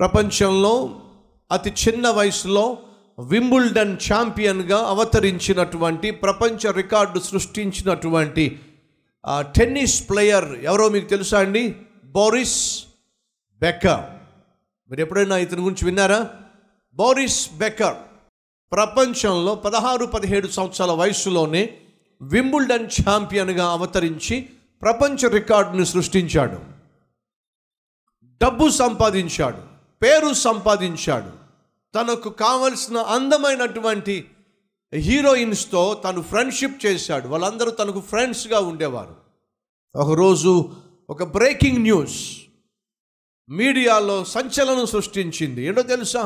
ప్రపంచంలో అతి చిన్న వయసులో వింబుల్డన్ ఛాంపియన్గా అవతరించినటువంటి ప్రపంచ రికార్డు సృష్టించినటువంటి టెన్నిస్ ప్లేయర్ ఎవరో మీకు తెలుసా అండి? బోరిస్ బెక్కర్ మీరు ఎప్పుడైనా ఇతని గురించి విన్నారా? బోరిస్ బెక్కర్ ప్రపంచంలో పదహారు పదిహేడు సంవత్సరాల వయసులోనే వింబుల్డన్ ఛాంపియన్గా అవతరించి ప్రపంచ రికార్డును సృష్టించాడు. డబ్బు సంపాదించాడు. పేరు సంపాదించాడు. తనకు కావలసిన అందమైనటువంటి హీరోయిన్స్తో తను ఫ్రెండ్షిప్ చేశాడు. వాళ్ళందరూ తనకు ఫ్రెండ్స్గా ఉండేవారు. ఒకరోజు ఒక బ్రేకింగ్ న్యూస్. మీడియాలో సంచలనం సృష్టించింది. ఏంటో తెలుసా?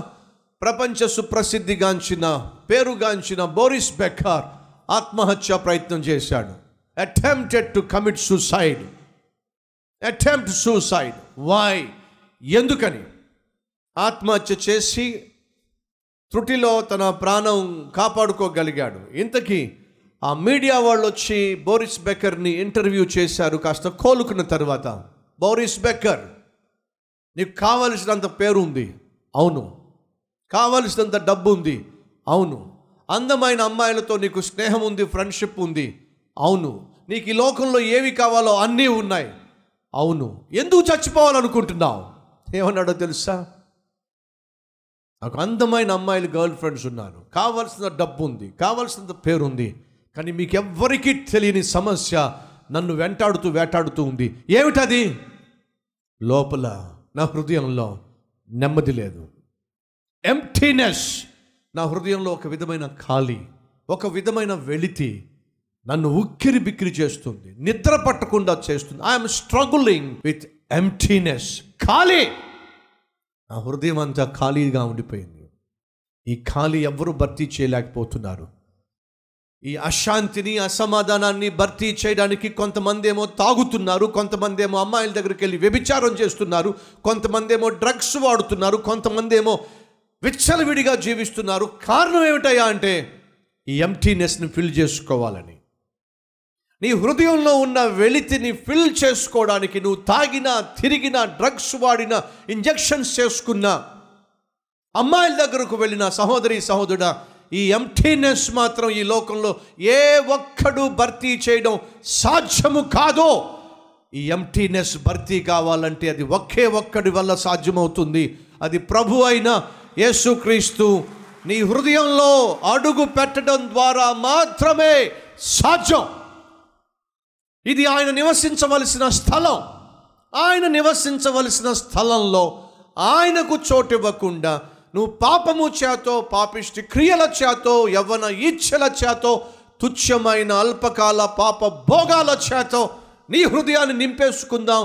ప్రపంచ సుప్రసిద్ధిగాంచిన పేరుగాంచిన బోరిస్ బెకార్ ఆత్మహత్య ప్రయత్నం చేశాడు. Attempted to commit suicide. Attempt suicide. Why? ఎందుకని? ఆత్మహత్య చేసి త్రుటిలో తన ప్రాణం కాపాడుకోగలిగాడు. ఇంతకీ ఆ మీడియా వాళ్ళు వచ్చి బోరిస్ బెక్కర్ని ఇంటర్వ్యూ చేశారు కాస్త కోలుకున్న తర్వాత. బోరిస్ బెక్కర్ నీకు కావలసినంత పేరు ఉంది అవును. కావలసినంత డబ్బు ఉంది అవును. అందమైన అమ్మాయిలతో నీకు స్నేహం ఉంది ఫ్రెండ్షిప్ ఉంది అవును. నీకు ఈ లోకంలో ఏవి కావాలో అన్నీ ఉన్నాయి. అవును. ఎందుకు చచ్చిపోవాలనుకుంటున్నావు? ఏమన్నాడో తెలుసా? నాకు అందమైన అమ్మాయిలు గర్ల్ ఫ్రెండ్స్ ఉన్నారు. కావాల్సిన డబ్బు ఉంది కావాల్సినంత పేరు ఉంది కానీ మీకు ఎవ్వరికీ తెలియని సమస్య నన్ను వెంటాడుతూ వేటాడుతూ ఉంది. ఏమిటది? లోపల నా హృదయంలో నెమ్మది లేదు. ఎంప్టీనెస్ నా హృదయంలో ఒక విధమైన ఖాళీ ఒక విధమైన వెలితి నన్ను ఉక్కిరి బిక్కిరి చేస్తుంది నిద్ర పట్టకుండా చేస్తుంది. ఐఎమ్ స్ట్రగులింగ్ విత్ ఎంప్టీనెస్ ఖాళీ. నా హృదయం అంతా ఖాళీగా ఉండిపోయింది. ఈ ఖాళీ ఎవ్వరూ భర్తీ చేయలేకపోతున్నారు. ఈ అశాంతిని అసమాధానాన్ని భర్తీ చేయడానికి కొంతమంది ఏమో తాగుతున్నారు కొంతమంది ఏమో అమ్మాయిల దగ్గరికి వెళ్ళి వ్యభిచారం చేస్తున్నారు కొంతమంది ఏమో డ్రగ్స్ వాడుతున్నారు కొంతమంది ఏమో విచ్చలవిడిగా జీవిస్తున్నారు. కారణం ఏమిటయ్యా అంటే ఈ ఎంటీనెస్ని ఫిల్ చేసుకోవాలని. నీ హృదయంలో ఉన్న వెలితిని ఫిల్ చేసుకోవడానికి నువ్వు తాగినా తిరిగినా డ్రగ్స్ వాడినా ఇంజెక్షన్స్ చేసుకున్నా. అమ్మాయిల దగ్గరకు వెళ్ళిన సహోదరి సహోదరుడా ఈ ఎంటీనెస్ మాత్రం ఈ లోకంలో ఏ ఒక్కడు భర్తీ చేయడం సాధ్యము కాదో ఈ ఎంటీనెస్ భర్తీ కావాలంటే అది ఒకే ఒక్కడి వల్ల సాధ్యమవుతుంది. అది ప్రభు అయిన యేసుక్రీస్తు నీ హృదయంలో అడుగు పెట్టడం ద్వారా మాత్రమే సాధ్యం. ఇది ఆయన నివసించవలసిన స్థలం. ఆయన నివసించవలసిన స్థలంలో ఆయనకు చోటు ఇవ్వకుండా నువ్వు పాపము చేతో పాపిష్టి క్రియల చేతో యవ్వన ఈచ్ఛల చేతో తుచ్చమైన అల్పకాల పాప భోగాల చేతో నీ హృదయాన్ని నింపేసుకుందాం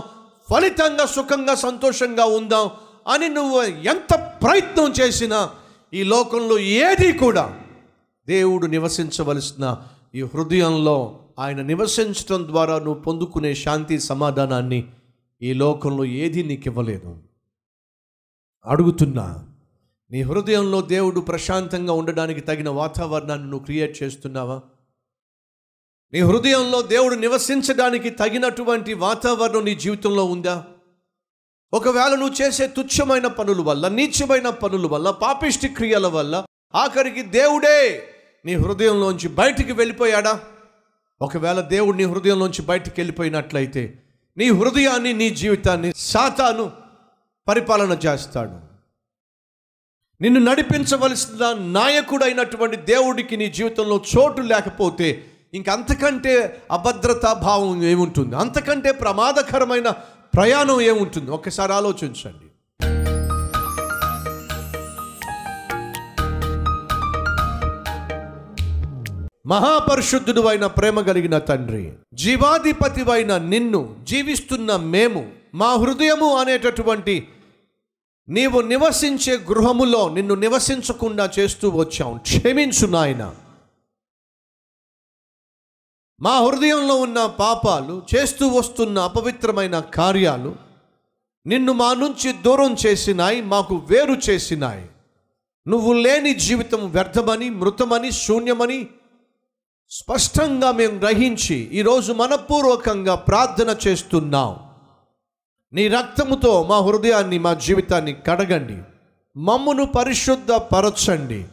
ఫలితంగా సుఖంగా సంతోషంగా ఉందాం అని నువ్వు ఎంత ప్రయత్నం చేసినా ఈ లోకంలో ఏది కూడా దేవుడు నివసించవలసిన ఈ హృదయంలో ఆయన నివసించడం ద్వారా నువ్వు పొందుకునే శాంతి సమాధానాన్ని ఈ లోకంలో ఏది నీకు ఇవ్వలేదు అడుగుతున్నా నీ హృదయంలో దేవుడు ప్రశాంతంగా ఉండడానికి తగిన వాతావరణాన్ని నువ్వు క్రియేట్ చేస్తున్నావా? నీ హృదయంలో దేవుడు నివసించడానికి తగినటువంటి వాతావరణం నీ జీవితంలో ఉందా? ఒకవేళ నువ్వు చేసే తుచ్చమైన పనుల వల్ల నీచమైన పనుల వల్ల పాపిష్టి క్రియల వల్ల ఆఖరికి దేవుడే నీ హృదయంలోంచి బయటికి వెళ్ళిపోయాడా? ఒకవేళ దేవుడు నీ హృదయంలోంచి బయటికి వెళ్ళిపోయినట్లయితే నీ హృదయాన్ని నీ జీవితాన్ని సాతాను పరిపాలన చేస్తాడు. నిన్ను నడిపించవలసిన నాయకుడైనటువంటి దేవుడికి నీ జీవితంలో చోటు లేకపోతే ఇంకంతకంటే అభద్రతా భావం ఏముంటుంది? అంతకంటే ప్రమాదకరమైన ప్రయాణం ఏముంటుంది? ఒక్కసారి ఆలోచించండి. మహాపరిశుద్ధుడు అయిన ప్రేమ కలిగిన తండ్రి జీవాధిపతివైన నిన్ను జీవిస్తున్న మేము మా హృదయము అనేటటువంటి నీవు నివసించే గృహములో నిన్ను నివసించకుండా చేస్తూ వచ్చాం. క్షమించు నాయన. మా హృదయంలో ఉన్న పాపాలు చేస్తూ వస్తున్న అపవిత్రమైన కార్యాలు నిన్ను మా నుంచి దూరం చేసినాయి మాకు వేరు చేసినాయి. నువ్వు లేని జీవితం వ్యర్థమని మృతమని శూన్యమని స్పష్టంగా మేము గ్రహించి ఈరోజు మనపూర్వకంగా ప్రార్థన చేస్తున్నాం. నీ రక్తముతో మా హృదయాన్ని మా జీవితాన్ని కడగండి. మమ్మును పరిశుద్ధ పరచండి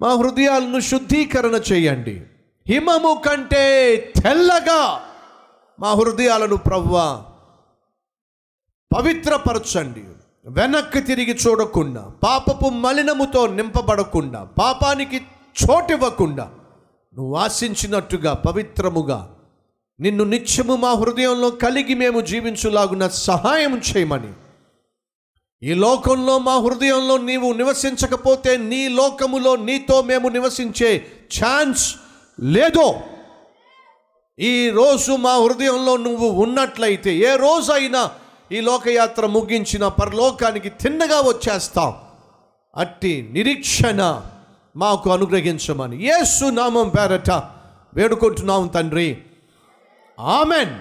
మా హృదయాలను శుద్ధీకరణ చేయండి. హిమము కంటే తెల్లగా మా హృదయాలను ప్రవ్వా పవిత్రపరచండి. వెనక్కి తిరిగి చూడకుండా పాపపు మలినముతో నింపబడకుండా పాపానికి చోటివ్వకుండా నువ్వు ఆశించినట్టుగా పవిత్రముగా నిన్ను నిత్యము మా హృదయంలో కలిగి మేము జీవించులాగున సహాయం చేయమని. ఈ లోకంలో మా హృదయంలో నీవు నివసించకపోతే నీ లోకములో నీతో మేము నివసించే ఛాన్స్ లేదో ఈ రోజు మా హృదయంలో నువ్వు ఉన్నట్లయితే ఏ రోజైనా ఈ లోకయాత్ర ముగించిన పరలోకానికి తిన్నగా వచ్చేస్తాం అట్టి నిరీక్షణ. మాకు అనుగ్రహించమని. యేసు నామం పేరట వేడుకుంటున్నాం తండ్రి. ఆమెన్.